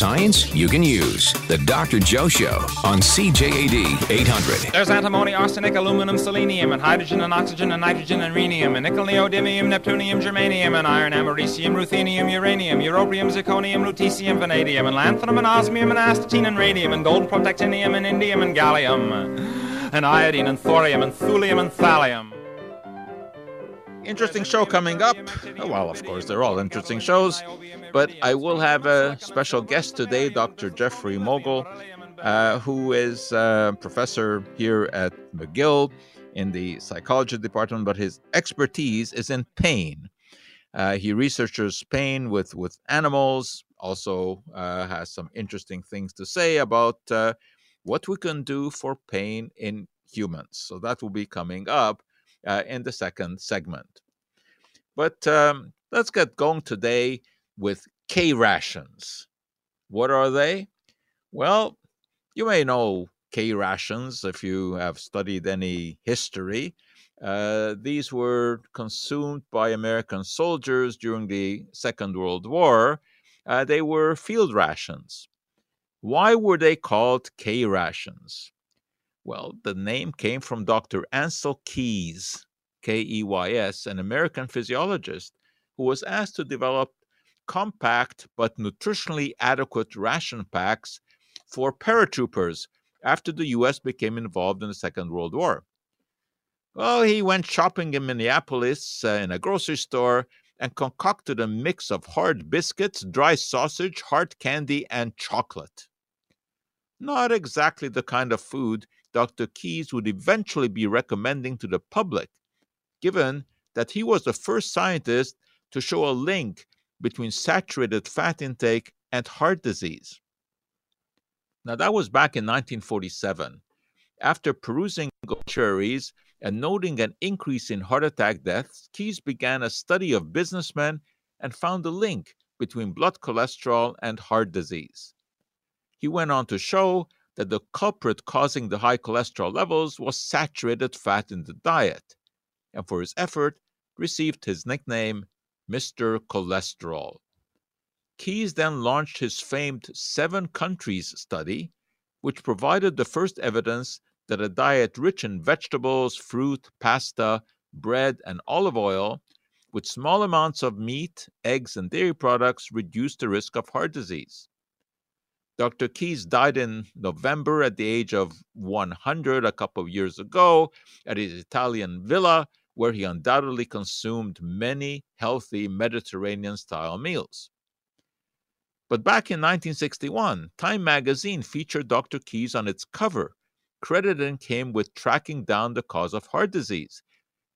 science you can use. The Dr. Joe Show on CJAD 800. There's antimony, arsenic, aluminum, selenium, and hydrogen and oxygen and nitrogen and rhenium, and nickel, neodymium, neptunium, germanium, and iron, americium, ruthenium, uranium, europium, zirconium, lutetium, vanadium, and lanthanum, and osmium, and astatine, and radium, and gold, protactinium, and indium, and gallium, and iodine, and thorium, and thulium, and thallium. Interesting show coming up. Well, of course, they're all interesting shows, but I will have a special guest today, Dr. Jeffrey Mogil, uh, who is a professor here at McGill in the psychology department, but his expertise is in pain. Uh, he researches pain with, with animals, also uh, has some interesting things to say about uh, what we can do for pain in humans. So that will be coming up uh, in the second segment. But um, let's get going today with K rations. What are they? Well, you may know K rations if you have studied any history. Uh, these were consumed by American soldiers during the Second World War. Uh, they were field rations. Why were they called K rations? Well, the name came from Dr. Ansel Keys, K E Y S, an American physiologist who was asked to develop compact but nutritionally adequate ration packs for paratroopers after the U.S. became involved in the Second World War. Well, he went shopping in Minneapolis uh, in a grocery store and concocted a mix of hard biscuits, dry sausage, hard candy, and chocolate. Not exactly the kind of food Dr. Keys would eventually be recommending to the public, given that he was the first scientist to show a link between saturated fat intake and heart disease. Now, that was back in 1947. After perusing obituaries and noting an increase in heart attack deaths, Keys began a study of businessmen and found a link between blood cholesterol and heart disease. He went on to show that the culprit causing the high cholesterol levels was saturated fat in the diet, and for his effort received his nickname Mr. Cholesterol. Keys then launched his famed seven countries study, which provided the first evidence that a diet rich in vegetables, fruit, pasta, bread, and olive oil, with small amounts of meat, eggs, and dairy products, reduced the risk of heart disease. Dr. Keys died in November at the age of 100 a couple of years ago at his Italian villa, where he undoubtedly consumed many healthy Mediterranean style meals. But back in 1961, Time magazine featured Dr. Keys on its cover, crediting him with tracking down the cause of heart disease.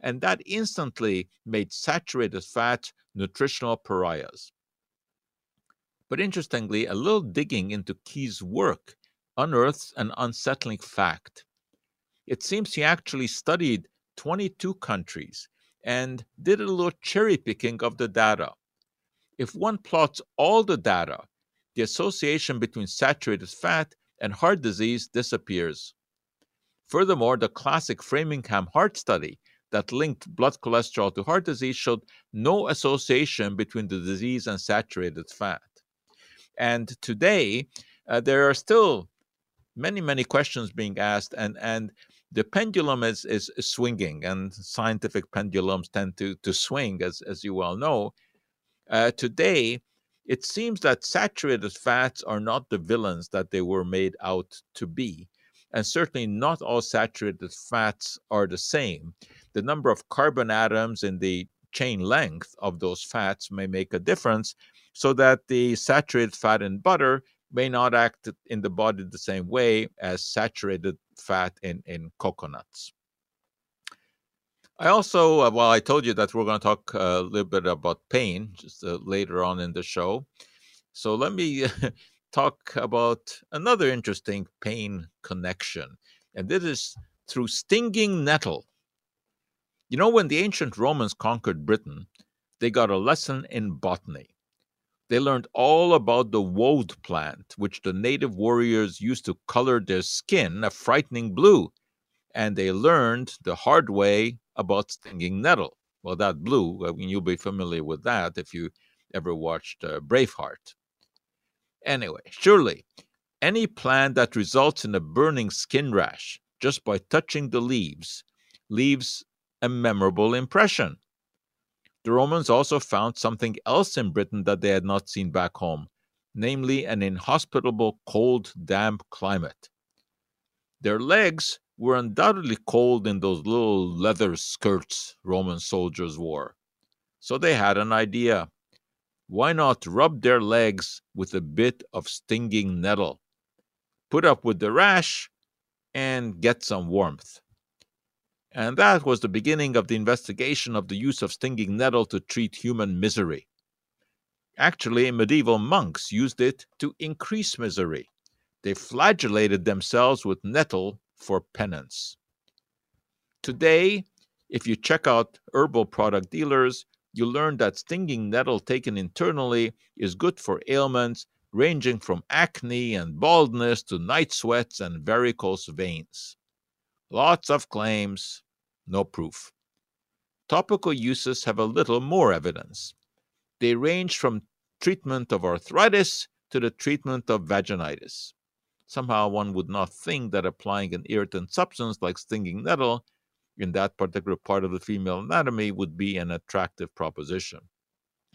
And that instantly made saturated fat nutritional pariahs. But interestingly, a little digging into Keys' work unearths an unsettling fact. It seems he actually studied 22 countries and did a little cherry picking of the data. If one plots all the data, the association between saturated fat and heart disease disappears. Furthermore, the classic Framingham heart study that linked blood cholesterol to heart disease showed no association between the disease and saturated fat. And today, uh, there are still many, many questions being asked, and, and the pendulum is, is swinging, and scientific pendulums tend to, to swing, as, as you well know. Uh, today, it seems that saturated fats are not the villains that they were made out to be. And certainly not all saturated fats are the same. The number of carbon atoms in the chain length of those fats may make a difference, so that the saturated fat in butter may not act in the body the same way as saturated fat in, in coconuts. I also, uh, well, I told you that we're going to talk a little bit about pain just uh, later on in the show. So let me talk about another interesting pain connection, and this is through stinging nettle. You know, when the ancient Romans conquered Britain, they got a lesson in botany. They learned all about the woad plant, which the native warriors used to color their skin a frightening blue. And they learned the hard way about stinging nettle. Well, that blue, I mean, you'll be familiar with that if you ever watched uh, Braveheart. Anyway, surely any plant that results in a burning skin rash just by touching the leaves leaves a memorable impression. The Romans also found something else in Britain that they had not seen back home, namely an inhospitable, cold, damp climate. Their legs were undoubtedly cold in those little leather skirts Roman soldiers wore. So they had an idea. Why not rub their legs with a bit of stinging nettle? Put up with the rash and get some warmth. And that was the beginning of the investigation of the use of stinging nettle to treat human misery. Actually, medieval monks used it to increase misery. They flagellated themselves with nettle for penance. Today, if you check out herbal product dealers, you learn that stinging nettle taken internally is good for ailments ranging from acne and baldness to night sweats and varicose veins. Lots of claims, no proof. Topical uses have a little more evidence. They range from treatment of arthritis to the treatment of vaginitis. Somehow one would not think that applying an irritant substance like stinging nettle in that particular part of the female anatomy would be an attractive proposition.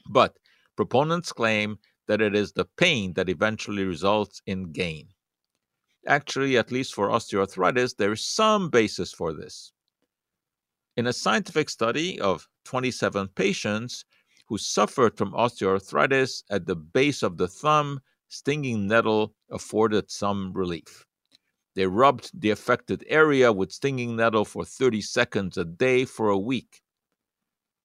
But proponents claim that it is the pain that eventually results in gain. Actually, at least for osteoarthritis, there is some basis for this. In a scientific study of 27 patients who suffered from osteoarthritis at the base of the thumb, stinging nettle afforded some relief. They rubbed the affected area with stinging nettle for 30 seconds a day for a week.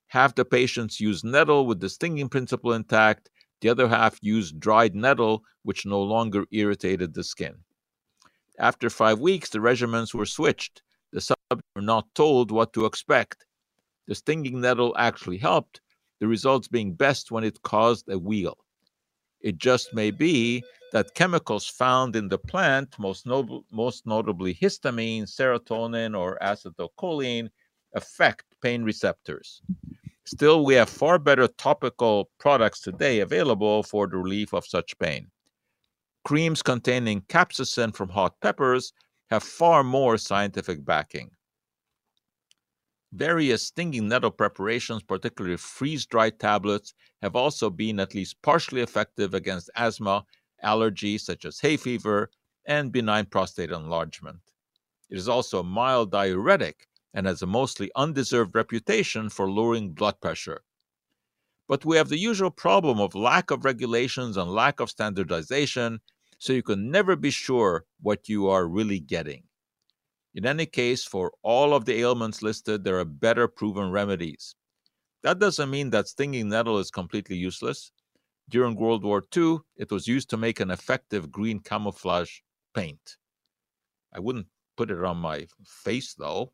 Half the patients used nettle with the stinging principle intact, the other half used dried nettle, which no longer irritated the skin. After five weeks, the regimens were switched. Were not told what to expect. The stinging nettle actually helped, the results being best when it caused a wheal. It just may be that chemicals found in the plant, most, nob- most notably histamine, serotonin, or acetylcholine, affect pain receptors. Still, we have far better topical products today available for the relief of such pain. Creams containing capsaicin from hot peppers have far more scientific backing. Various stinging nettle preparations, particularly freeze dried tablets, have also been at least partially effective against asthma, allergies such as hay fever, and benign prostate enlargement. It is also a mild diuretic and has a mostly undeserved reputation for lowering blood pressure. But we have the usual problem of lack of regulations and lack of standardization, so you can never be sure what you are really getting. In any case, for all of the ailments listed, there are better proven remedies. That doesn't mean that stinging nettle is completely useless. During World War II, it was used to make an effective green camouflage paint. I wouldn't put it on my face, though.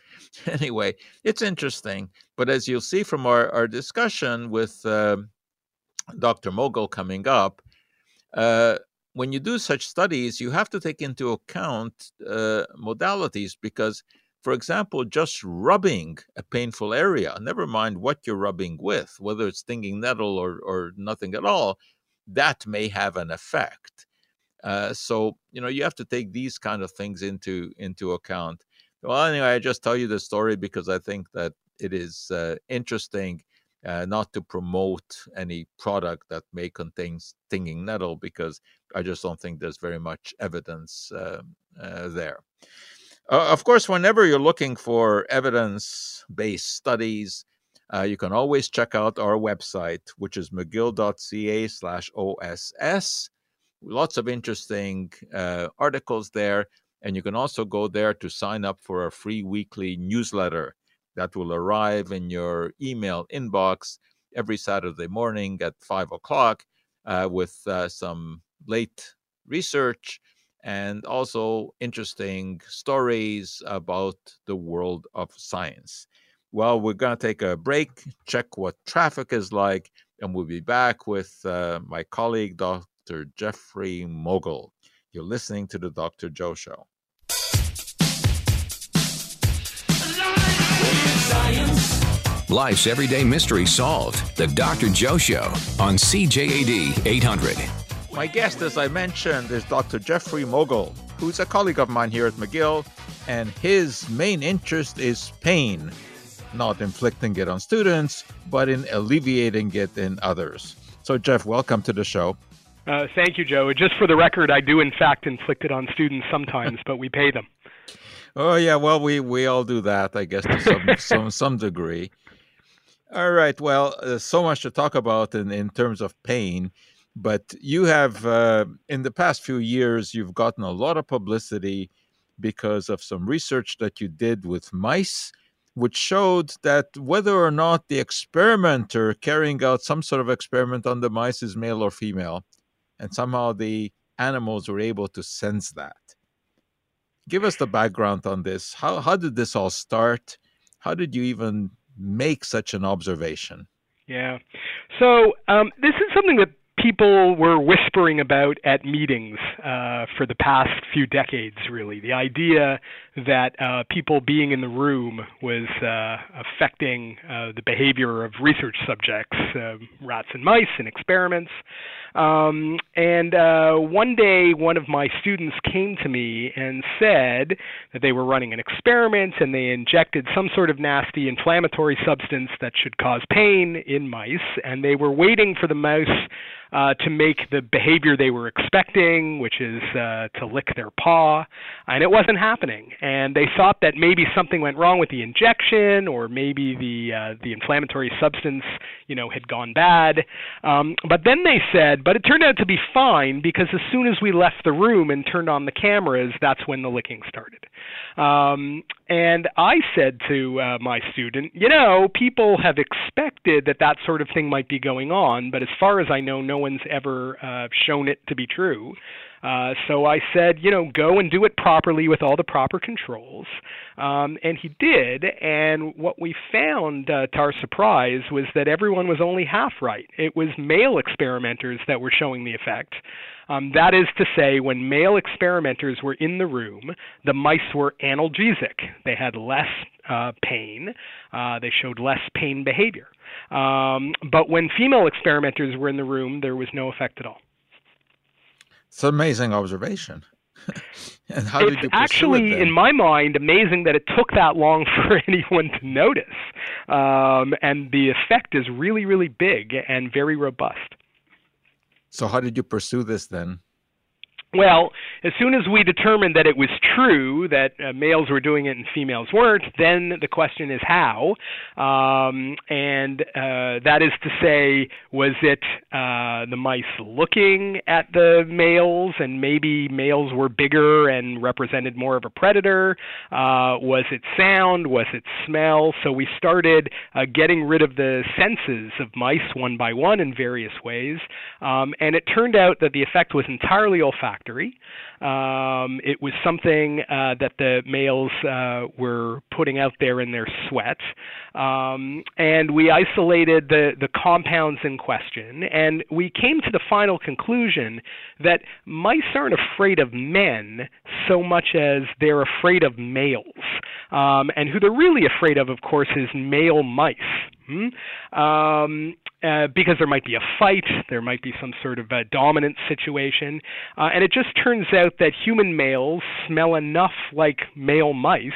anyway, it's interesting. But as you'll see from our, our discussion with uh, Dr. Mogil coming up, uh, when you do such studies, you have to take into account uh, modalities because, for example, just rubbing a painful area, never mind what you're rubbing with, whether it's stinging nettle or, or nothing at all, that may have an effect. Uh, so you know you have to take these kind of things into into account. Well, anyway, I just tell you the story because I think that it is uh, interesting uh, not to promote any product that may contain stinging nettle because I just don't think there's very much evidence uh, uh there. Uh, of course, whenever you're looking for evidence based studies, uh, you can always check out our website, which is mcgill.ca slash OSS. Lots of interesting articles there and you can also go there to sign up for a free weekly newsletter that will arrive in your email inbox every Saturday morning at five o'clock uh, with uh, some late research and also interesting stories about the world of science. Well, we're going to take a break, check what traffic is like, and we'll be back with uh, my colleague, Dr. Jeffrey Mogil. You're listening to the Dr. Joe Show. Life's everyday mystery solved. The Dr. Joe Show on CJAD 800. My guest, as I mentioned, is Dr. Jeffrey Mogil, who's a colleague of mine here at McGill, and his main interest is pain, not inflicting it on students, but in alleviating it in others. So, Jeff, welcome to the show. Uh, thank you, Joe. Just for the record, I do in fact inflict it on students sometimes, but we pay them. Oh yeah, well we we all do that, I guess, to some some some degree. All right. Well, uh, so much to talk about in in terms of pain, but you have uh, in the past few years you've gotten a lot of publicity because of some research that you did with mice, which showed that whether or not the experimenter carrying out some sort of experiment on the mice is male or female, and somehow the animals were able to sense that give us the background on this. How how did this all start? How did you even make such an observation? Yeah. So um, this is something that people were whispering about at meetings uh, for the past few decades, really. The idea that uh, people being in the room was uh, affecting uh, the behavior of research subjects, um, rats and mice, in experiments. Um, and uh, one day, one of my students came to me and said that they were running an experiment and they injected some sort of nasty inflammatory substance that should cause pain in mice, and they were waiting for the mouse uh, to make the behavior they were expecting, which is uh, to lick their paw, and it wasn't happening. And they thought that maybe something went wrong with the injection, or maybe the uh, the inflammatory substance, you know, had gone bad. Um, but then they said, but it turned out to be fine because as soon as we left the room and turned on the cameras, that's when the licking started. Um, and I said to uh, my student, you know, people have expected that that sort of thing might be going on, but as far as I know, no one's ever uh, shown it to be true. Uh, so I said, you know, go and do it properly with all the proper controls. Um, and he did. And what we found, uh, to our surprise, was that everyone was only half right. It was male experimenters that were showing the effect. Um, that is to say, when male experimenters were in the room, the mice were analgesic. They had less uh, pain. Uh, they showed less pain behavior. Um, but when female experimenters were in the room, there was no effect at all. It's an amazing observation. and how it's actually, it in my mind, amazing that it took that long for anyone to notice. Um, and the effect is really, really big and very robust. So, how did you pursue this then? Well, as soon as we determined that it was true that uh, males were doing it and females weren't, then the question is how. Um, and uh, that is to say, was it uh, the mice looking at the males and maybe males were bigger and represented more of a predator? Uh, was it sound? Was it smell? So we started uh, getting rid of the senses of mice one by one in various ways. Um, and it turned out that the effect was entirely olfactory factory. Um, it was something uh, that the males uh, were putting out there in their sweat. Um, and we isolated the, the compounds in question, and we came to the final conclusion that mice aren't afraid of men so much as they're afraid of males. Um, and who they're really afraid of, of course, is male mice. Hmm? Um, uh, because there might be a fight, there might be some sort of a dominant situation, uh, and it just turns out that human males smell enough like male mice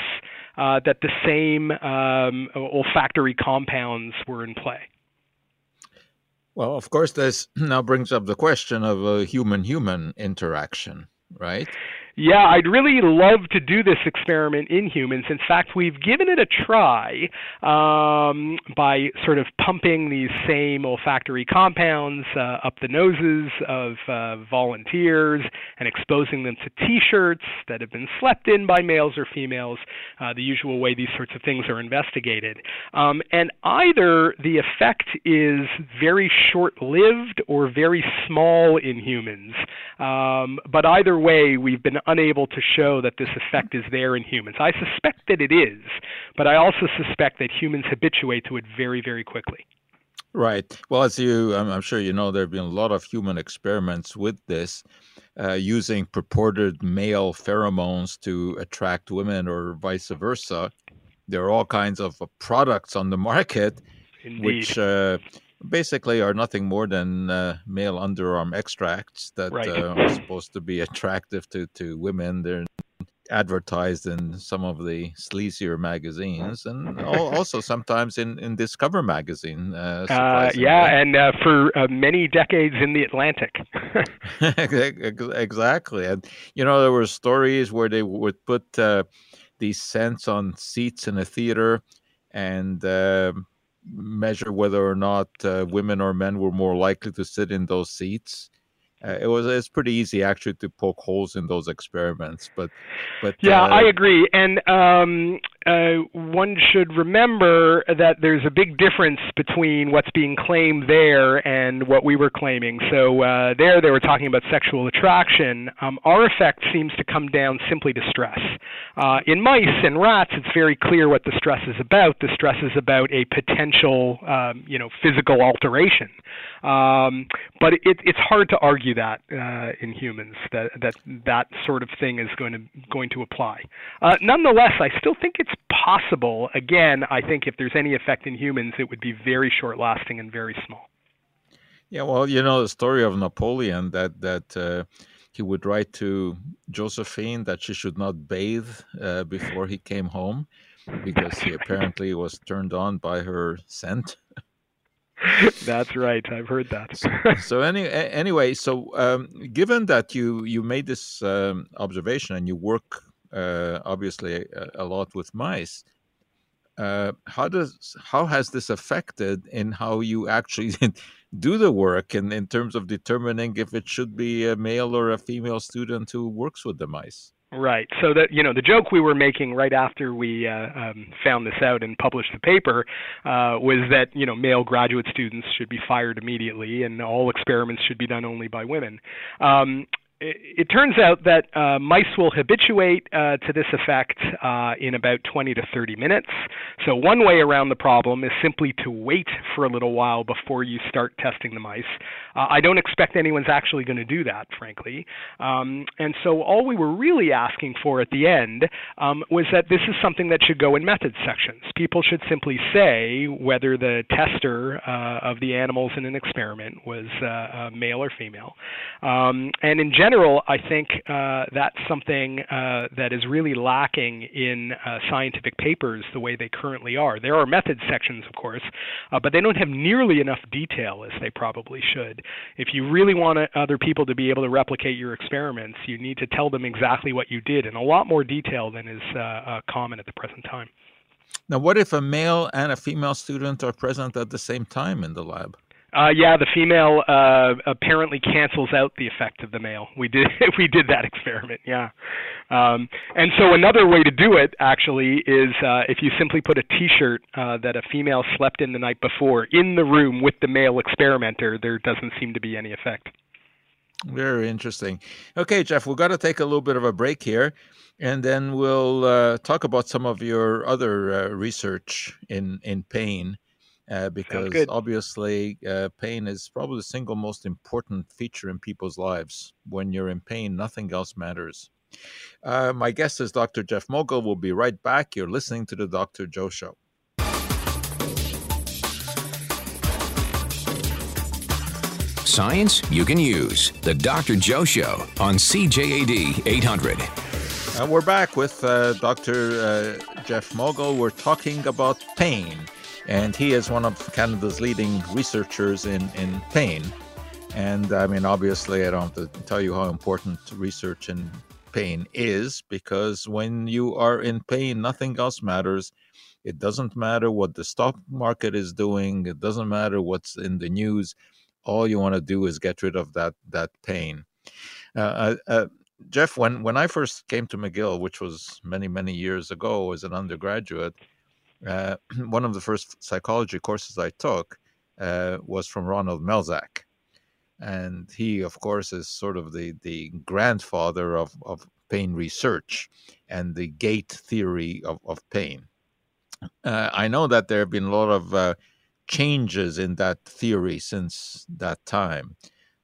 uh, that the same um, olfactory compounds were in play. Well, of course, this now brings up the question of a human-human interaction, right? Yeah, I'd really love to do this experiment in humans. In fact, we've given it a try um, by sort of pumping these same olfactory compounds uh, up the noses of uh, volunteers and exposing them to T-shirts that have been slept in by males or females, uh, the usual way these sorts of things are investigated. Um, and either the effect is very short-lived or very small in humans. Um, but either way, we've been unable to show that this effect is there in humans. I suspect that it is, but I also suspect that humans habituate to it very, very quickly. Right. Well, as you, I'm, sure you know, there have been a lot of human experiments with this, uh, using purported male pheromones to attract women or vice versa. There are all kinds of uh, products on the market Indeed. which uh, basically are nothing more than uh, male underarm extracts that Right. uh, are supposed to be attractive to, to women. They're advertised in some of the sleazier magazines and also sometimes in, in Discover magazine. Uh, Uh, yeah, and uh, for uh, many decades in the Atlantic. Exactly. And, you know, there were stories where they would put uh, these scents on seats in a theater and uh, measure whether or not uh, women or men were more likely to sit in those seats. Uh, it was it's pretty easy actually to poke holes in those experiments, but but Yeah, uh, I agree. And um, uh, one should remember that there's a big difference between what's being claimed there and what we were claiming. So uh, there, they were talking about sexual attraction. Um, our effect seems to come down simply to stress. Uh, in mice and rats, it's very clear what the stress is about. The stress is about a potential, um, you know, physical alteration. Um, but it, it's hard to argue that uh, in humans that that that sort of thing is going to going to apply. Uh, nonetheless, I still think it's possible. Again, I think if there's any effect in humans, it would be very short lasting and very small. Yeah, well, you know the story of Napoleon that that uh, he would write to Josephine that she should not bathe uh, before he came home because he apparently was turned on by her scent. That's right. I've heard that. so any anyway, so um, given that you you made this um, observation and you work uh, obviously a, a lot with mice, uh, how does how has this affected in how you actually do the work in, in terms of determining if it should be a male or a female student who works with the mice? Right. So that you know, the joke we were making right after we uh, um, found this out and published the paper uh, was that you know male graduate students should be fired immediately, and all experiments should be done only by women. Um, it, turns out that uh, mice will habituate uh, to this effect uh, in about 20 to 30 minutes. So, one way around the problem is simply to wait for a little while before you start testing the mice. Uh, I don't expect anyone's actually going to do that, frankly. Um, and so, all we were really asking for at the end um, was that this is something that should go in methods sections. People should simply say whether the tester uh, of the animals in an experiment was uh, male or female. Um, and in general, I think uh, that's something uh, that is really lacking in uh, scientific papers the way they currently are. There are methods sections, of course, uh, but they don't have nearly enough detail as they probably should. If you really want other people to be able to replicate your experiments, you need to tell them exactly what you did in a lot more detail than is uh, uh, common at the present time. Now, what if a male and a female student are present at the same time in the lab? Uh, yeah, the female uh, apparently cancels out the effect of the male. We did we did that experiment. Yeah, um, and so another way to do it actually is uh, if you simply put a T-shirt uh, that a female slept in the night before in the room with the male experimenter, there doesn't seem to be any effect. Very interesting. Okay, Jeff, we've got to take a little bit of a break here, and then we'll uh, talk about some of your other uh, research in in pain, uh, because obviously uh, pain is probably the single most important feature in people's lives. When you're in pain, nothing else matters. Uh, my guest is Dr. Jeff Mogil. We'll be right back. You're listening to the Dr. Joe Show. Science you can use. The Dr. Joe Show on CJAD 800. Uh, we're back with uh, Dr. Uh, Jeff Mogil. We're talking about pain, and he is one of Canada's leading researchers in, in pain. And I mean, obviously, I don't have to tell you how important research in pain is because when you are in pain, nothing else matters. It doesn't matter what the stock market is doing, it doesn't matter what's in the news. All you want to do is get rid of that, that pain. Uh, uh, Jeff, when, when I first came to McGill, which was many, many years ago as an undergraduate, uh, one of the first psychology courses I took uh, was from Ronald Melzack. And he, of course, is sort of the, the grandfather of, of pain research and the gate theory of, of pain. Uh, I know that there have been a lot of uh, changes in that theory since that time.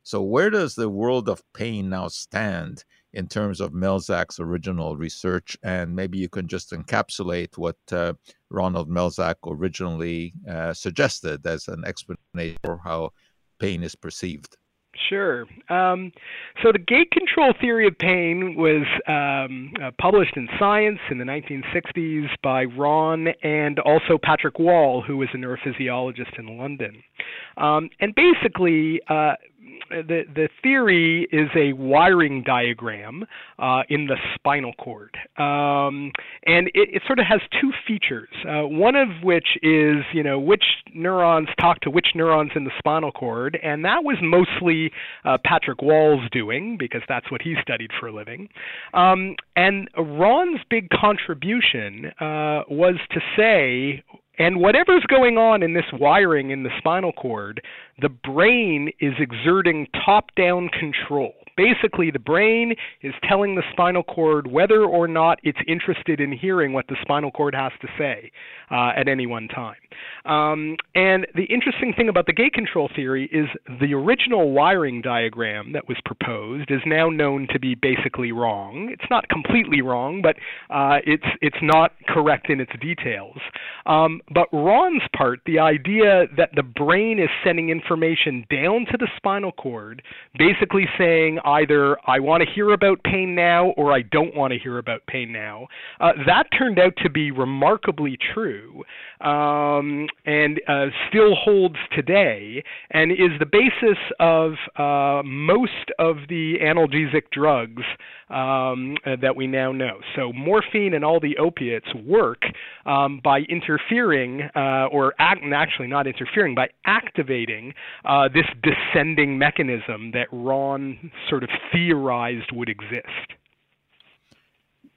So, where does the world of pain now stand in terms of Melzack's original research, and maybe you can just encapsulate what uh, Ronald Melzack originally uh, suggested as an explanation for how pain is perceived. Sure. Um, so the gate control theory of pain was um, uh, published in Science in the 1960s by Ron and also Patrick Wall, who was a neurophysiologist in London. Um, and basically, uh, the the theory is a wiring diagram uh, in the spinal cord, um, and it, it, sort of has two features. Uh, one of which is you know which neurons talk to which neurons in the spinal cord, and that was mostly uh, Patrick Wall's doing because that's what he studied for a living. Um, and Ron's big contribution uh, was to say and whatever's going on in this wiring in the spinal cord, the brain is exerting top down control. Basically, the brain is telling the spinal cord whether or not it's interested in hearing what the spinal cord has to say uh, at any one time. Um, and the interesting thing about the gate control theory is the original wiring diagram that was proposed is now known to be basically wrong. It's not completely wrong, but uh, it's it's not correct in its details. Um, but Ron's part, the idea that the brain is sending information down to the spinal cord, basically saying either I want to hear about pain now or I don't want to hear about pain now, uh, that turned out to be remarkably true um, and uh, still holds today and is the basis of uh, most of the analgesic drugs um, that we now know. So morphine and all the opiates work um, by interfering, uh, or act, actually not interfering, by activating uh, this descending mechanism that Ron sort of theorized would exist.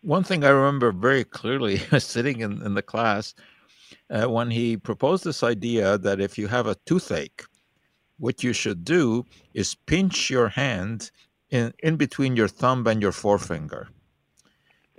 One thing I remember very clearly sitting in, in the class uh, when he proposed this idea that if you have a toothache, what you should do is pinch your hand in, in between your thumb and your forefinger.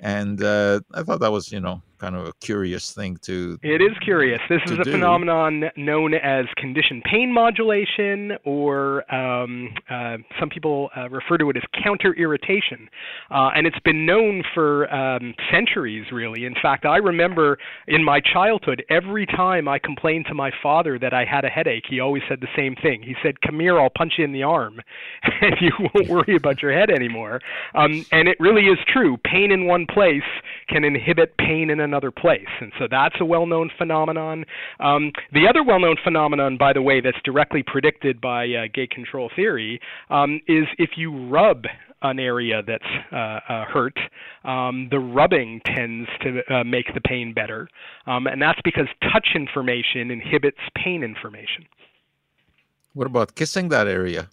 And uh, I thought that was, you know, kind of a curious thing to. It is curious. This is a do. phenomenon known as conditioned pain modulation, or um, uh, some people uh, refer to it as counter irritation. Uh, and it's been known for um, centuries, really. In fact, I remember in my childhood, every time I complained to my father that I had a headache, he always said the same thing. He said, Come here, I'll punch you in the arm, and you won't worry about your head anymore. Um, and it really is true. Pain in one place can inhibit pain in another place. And so that's a well known phenomenon. Um, the other well known phenomenon, by the way, that's directly predicted by uh, gate control theory um, is if you rub an area that's uh, uh, hurt, um, the rubbing tends to uh, make the pain better. Um, and that's because touch information inhibits pain information. What about kissing that area?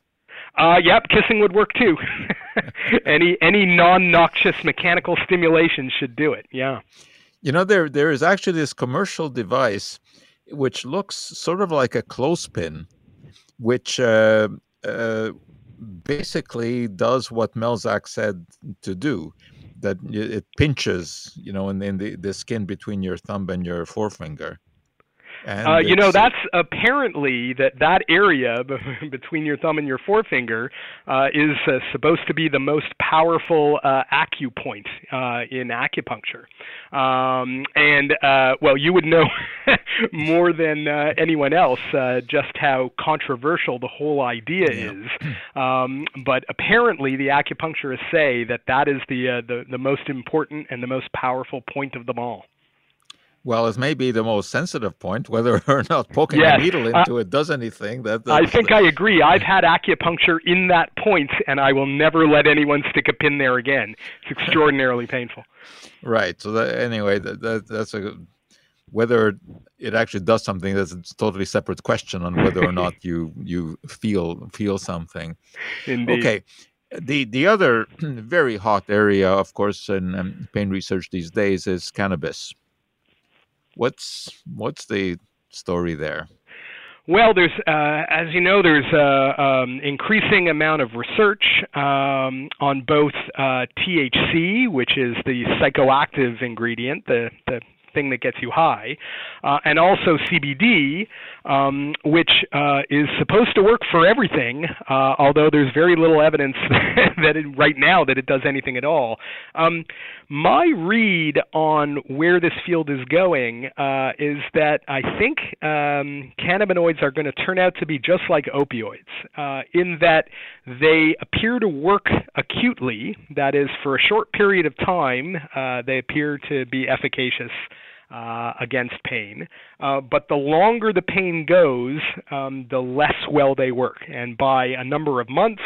Uh, yep, kissing would work too. any any non-noxious mechanical stimulation should do it. Yeah. You know, there there is actually this commercial device which looks sort of like a clothespin, which uh, uh, basically does what Melzack said to do. That it pinches, you know, in, in the, the skin between your thumb and your forefinger. Uh, you know, that's apparently that that area between your thumb and your forefinger uh, is uh, supposed to be the most powerful uh, acupoint uh, in acupuncture. Um, and uh, well, you would know more than uh, anyone else uh, just how controversial the whole idea yeah. is. Um, but apparently, the acupuncturists say that that is the, uh, the the most important and the most powerful point of them all. Well, it may be the most sensitive point, whether or not poking yes, a needle into uh, it does anything. That, I think I agree. I've had acupuncture in that point, and I will never let anyone stick a pin there again. It's extraordinarily painful. Right. So that, anyway, that, that, that's a whether it actually does something that's a totally separate question on whether or not you you feel feel something. Indeed. Okay. The the other very hot area, of course, in um, pain research these days is cannabis. What's what's the story there? Well, there's, uh, as you know, there's a um, increasing amount of research um, on both uh, THC, which is the psychoactive ingredient, the, the thing that gets you high, uh, and also CBD, um, which uh, is supposed to work for everything, uh, although there's very little evidence that it, right now that it does anything at all. Um, my read on where this field is going uh, is that I think um, cannabinoids are going to turn out to be just like opioids, uh, in that they appear to work acutely, that is, for a short period of time, uh, they appear to be efficacious. Uh, against pain. Uh, but the longer the pain goes, um, the less well they work. And by a number of months,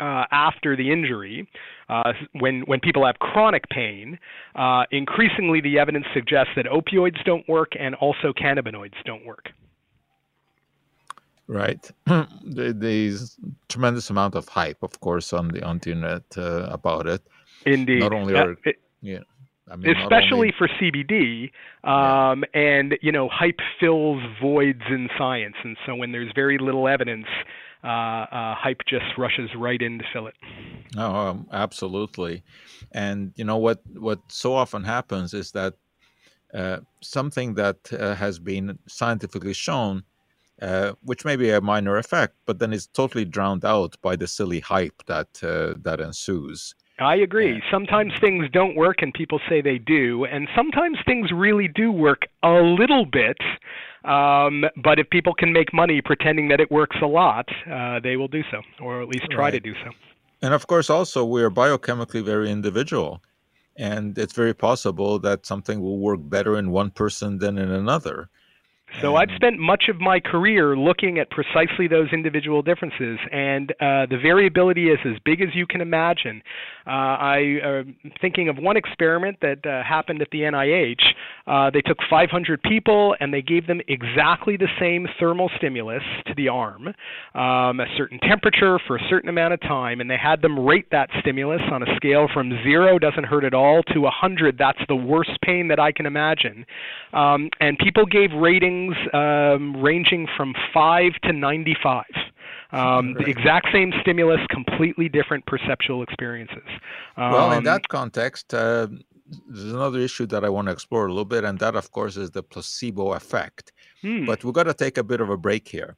uh, after the injury, uh, when when people have chronic pain, uh, increasingly the evidence suggests that opioids don't work and also cannabinoids don't work. Right. There's tremendous amount of hype, of course, on the on the internet uh, about it. Indeed. Not only are it, yeah. I mean, especially only... for CBD, um, yeah. and you know, hype fills voids in science, and so when there's very little evidence, uh, uh, hype just rushes right in to fill it. Oh, um, absolutely. And you know what? What so often happens is that uh, something that uh, has been scientifically shown, uh, which may be a minor effect, but then is totally drowned out by the silly hype that uh, that ensues. I agree. Sometimes things don't work and people say they do, and sometimes things really do work a little bit. Um, but if people can make money pretending that it works a lot, uh, they will do so, or at least try right. to do so. And of course, also, we're biochemically very individual. And it's very possible that something will work better in one person than in another. So I've spent much of my career looking at precisely those individual differences, and uh, the variability is as big as you can imagine. Uh, I am uh, thinking of one experiment that uh, happened at the NIH. Uh, they took 500 people and they gave them exactly the same thermal stimulus to the arm, um, a certain temperature for a certain amount of time, and they had them rate that stimulus on a scale from zero, doesn't hurt at all, to 100, that's the worst pain that I can imagine. Um, and people gave ratings ratings um, ranging from 5 to 95. Um. The exact same stimulus, completely different perceptual experiences. Um, well, in um, that context, uh, there's another issue that I want to explore a little bit, and that, of course, is the placebo effect. Hmm. But we've got to take a bit of a break here.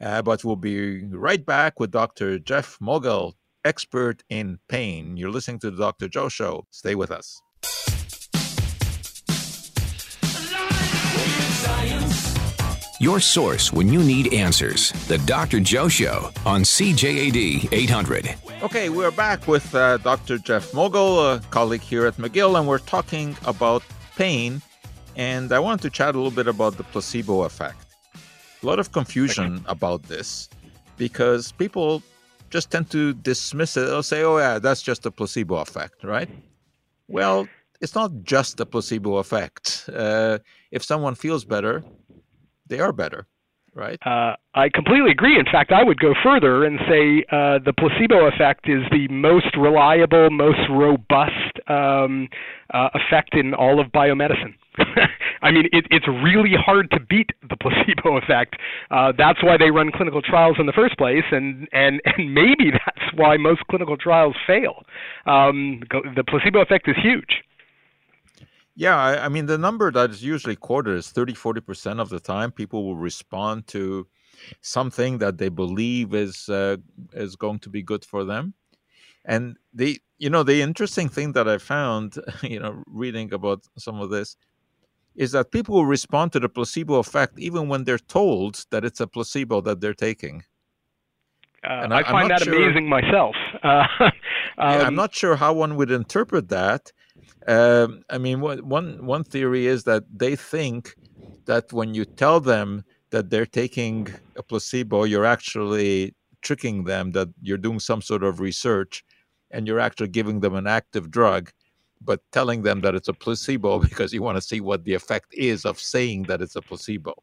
Uh, but we'll be right back with Dr. Jeff Mogil, expert in pain. You're listening to the Dr. Joe Show. Stay with us. Your source when you need answers. The Dr. Joe Show on CJAD 800. Okay, we're back with uh, Dr. Jeff Mogil, a colleague here at McGill, and we're talking about pain. And I want to chat a little bit about the placebo effect. A lot of confusion okay. about this because people just tend to dismiss it. They'll say, oh, yeah, that's just a placebo effect, right? Well, it's not just a placebo effect. Uh, if someone feels better, they are better, right? Uh, I completely agree. In fact, I would go further and say uh, the placebo effect is the most reliable, most robust um, uh, effect in all of biomedicine. I mean, it, it's really hard to beat the placebo effect. Uh, that's why they run clinical trials in the first place, and and and maybe that's why most clinical trials fail. Um, the placebo effect is huge. Yeah, I, I mean, the number that is usually quoted is 30, 40% of the time people will respond to something that they believe is uh, is going to be good for them. And the you know the interesting thing that I found, you know, reading about some of this, is that people will respond to the placebo effect even when they're told that it's a placebo that they're taking. Uh, I, I, find that sure, amazing myself. Uh, um, yeah, I'm not sure how one would interpret that, um, I mean, one one theory is that they think that when you tell them that they're taking a placebo, you're actually tricking them that you're doing some sort of research, and you're actually giving them an active drug, but telling them that it's a placebo because you want to see what the effect is of saying that it's a placebo.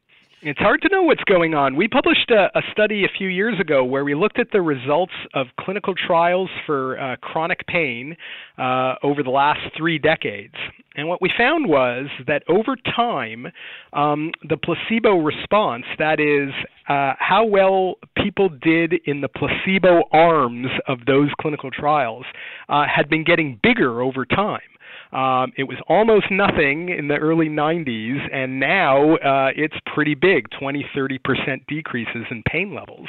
It's hard to know what's going on. We published a, a, study a few years ago where we looked at the results of clinical trials for uh, chronic pain uh, over the last three decades. And what we found was that over time, um, the placebo response, that is, uh, how well people did in the placebo arms of those clinical trials, uh, had been getting bigger over time. Um, it was almost nothing in the early 90s, and now uh, it's pretty big 20, 30% decreases in pain levels.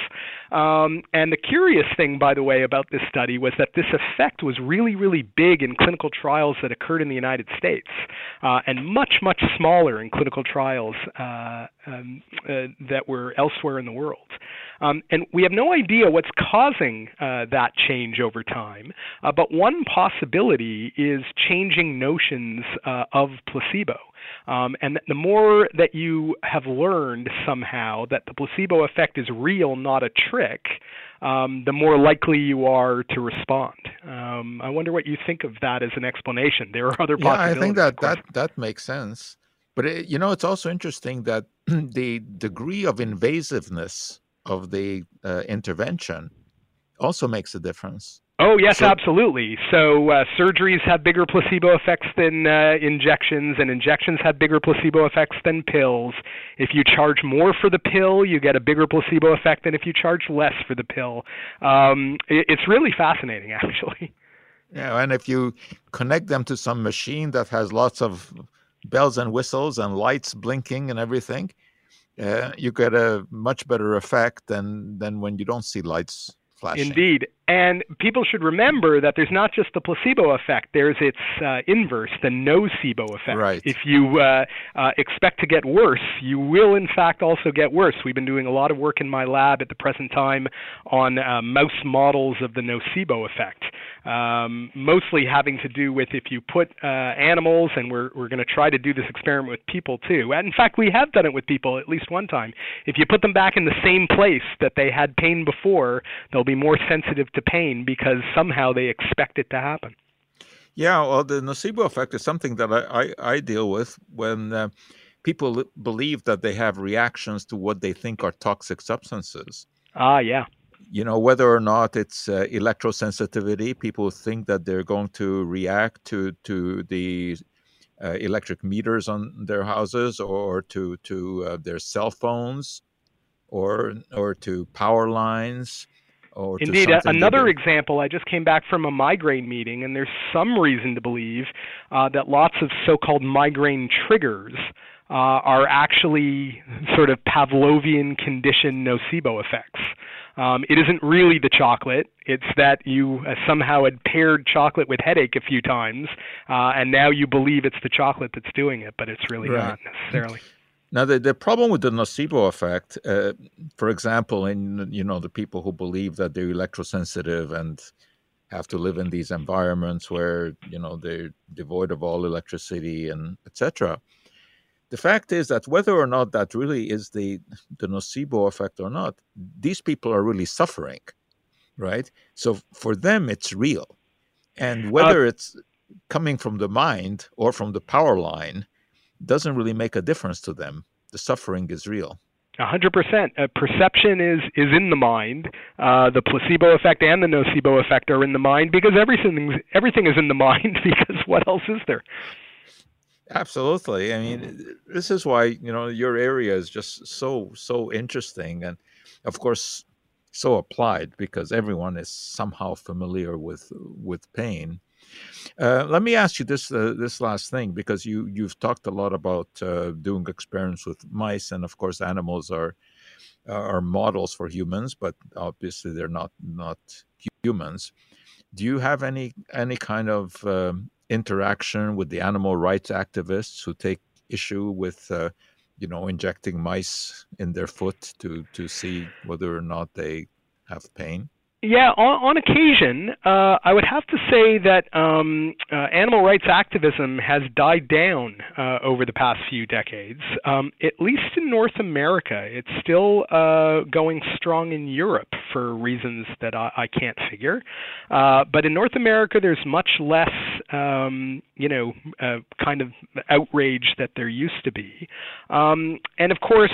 Um, and the curious thing, by the way, about this study was that this effect was really, really big in clinical trials that occurred in the United States, uh, and much, much smaller in clinical trials uh, um, uh, that were elsewhere in the world. Um, and we have no idea what's causing uh, that change over time. Uh, but one possibility is changing notions uh, of placebo. Um, and the more that you have learned somehow that the placebo effect is real, not a trick, um, the more likely you are to respond. Um, I wonder what you think of that as an explanation. There are other yeah, possibilities. I think that that that makes sense. But it, you know, it's also interesting that the degree of invasiveness of the uh, intervention also makes a difference. Oh yes, so, absolutely. So uh, surgeries have bigger placebo effects than uh, injections, and injections have bigger placebo effects than pills. If you charge more for the pill, you get a bigger placebo effect than if you charge less for the pill. Um, it, it's really fascinating, actually. Yeah, and if you connect them to some machine that has lots of bells and whistles and lights blinking and everything, uh, you get a much better effect than than when you don't see lights flashing. Indeed. And people should remember that there's not just the placebo effect, there's its uh, inverse, the nocebo effect. Right. If you uh, uh, expect to get worse, you will in fact also get worse. We've been doing a lot of work in my lab at the present time on uh, mouse models of the nocebo effect um, mostly having to do with if you put uh, animals, and we're, we're going to try to do this experiment with people too. And in fact, we have done it with people at least one time. If you put them back in the same place that they had pain before, they'll be more sensitive to pain because somehow they expect it to happen. Yeah, well, the nocebo effect is something that I, I, I deal with when uh, people believe that they have reactions to what they think are toxic substances. Ah, yeah you know whether or not it's uh, electrosensitivity people think that they're going to react to to the uh, electric meters on their houses or to to uh, their cell phones or or to power lines Indeed, another example. I just came back from a migraine meeting, and there's some reason to believe uh, that lots of so-called migraine triggers uh, are actually sort of Pavlovian conditioned nocebo effects. Um, it isn't really the chocolate. It's that you uh, somehow had paired chocolate with headache a few times, uh, and now you believe it's the chocolate that's doing it, but it's really right. not necessarily. Now, the, the problem with the nocebo effect, uh, for example, in you know the people who believe that they're electrosensitive and have to live in these environments where you know they're devoid of all electricity and etc the fact is that whether or not that really is the the nocebo effect or not, these people are really suffering, right? So for them, it's real, and uh, whether uh, it's coming from the mind or from the power line doesn't really make a difference to them. The suffering is real. Hundred percent. Perception is is in the mind. Uh, the placebo effect and the nocebo effect are in the mind because everything everything is in the mind. Because what else is there? Absolutely. I mean, this is why you know your area is just so so interesting, and of course, so applied because everyone is somehow familiar with with pain. Uh, let me ask you this uh, this last thing because you you've talked a lot about uh, doing experiments with mice, and of course, animals are are models for humans, but obviously they're not not humans. Do you have any any kind of um, interaction with the animal rights activists who take issue with, uh, you know, injecting mice in their foot to to see whether or not they have pain? Yeah, on, on occasion, uh, I would have to say that um, uh, animal rights activism has died down uh, over the past few decades. Um, at least in North America, it's still uh, going strong in Europe for reasons that I, I can't figure. Uh, but in North America, there's much less, um, you know, uh, kind of outrage that there used to be. Um, and of course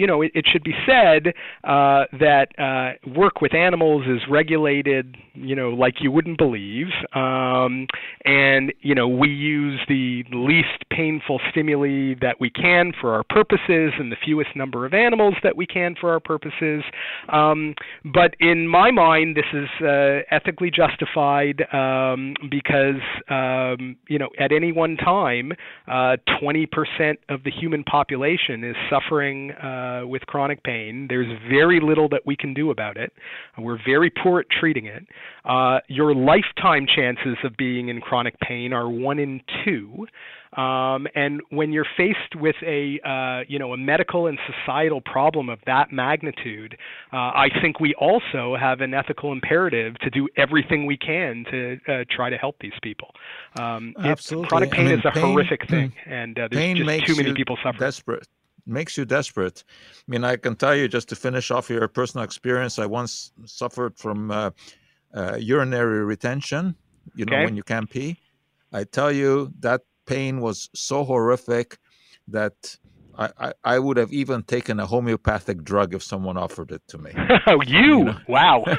you know, it, it should be said uh, that uh, work with animals is regulated, you know, like you wouldn't believe, um, and you know, we use the least painful stimuli that we can for our purposes, and the fewest number of animals that we can for our purposes. Um, but in my mind, this is uh, ethically justified um, because um, you know, at any one time, uh, 20% of the human population is suffering uh, with chronic pain. There's very little that we can do about it. We're very poor at treating it. Uh, your lifetime chances of being in chronic pain are one in two. Um, and when you're faced with a uh, you know a medical and societal problem of that magnitude, uh, I think we also have an ethical imperative to do everything we can to uh, try to help these people. Um, Absolutely, chronic pain I mean, is a pain, horrific thing, and uh, there's just too many people suffering. Desperate makes you desperate. I mean, I can tell you just to finish off your personal experience. I once suffered from uh, uh, urinary retention. You know, Okay. when you can't pee. I tell you that pain was so horrific that I, I, I would have even taken a homeopathic drug if someone offered it to me. oh, you! Wow.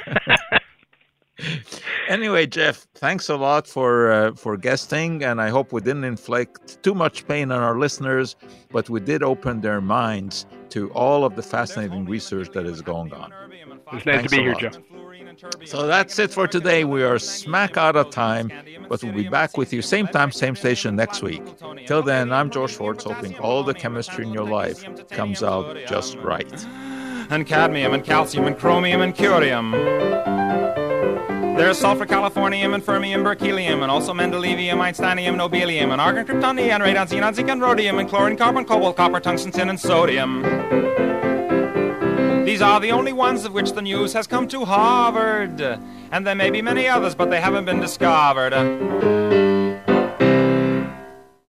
anyway, Jeff, thanks a lot for uh, for guesting, and I hope we didn't inflict too much pain on our listeners, but we did open their minds to all of the fascinating research that is going on. It's nice Thanks to be here. Joe. So that's it for today. We are smack out of time, but we'll be back with you same time, same station next week. Till then, I'm Joe Schwarcz, hoping all the chemistry in your life comes out just right. and cadmium and calcium and chromium and curium. There's sulfur, californium, and fermium, berkelium, and also mendelevium, einsteinium, nobelium, and argon, krypton, neon, radon, xenon, zinc, and rhodium, and chlorine, carbon, cobalt, copper, tungsten, tin, and sodium. These are the only ones of which the news has come to Harvard. And there may be many others, but they haven't been discovered.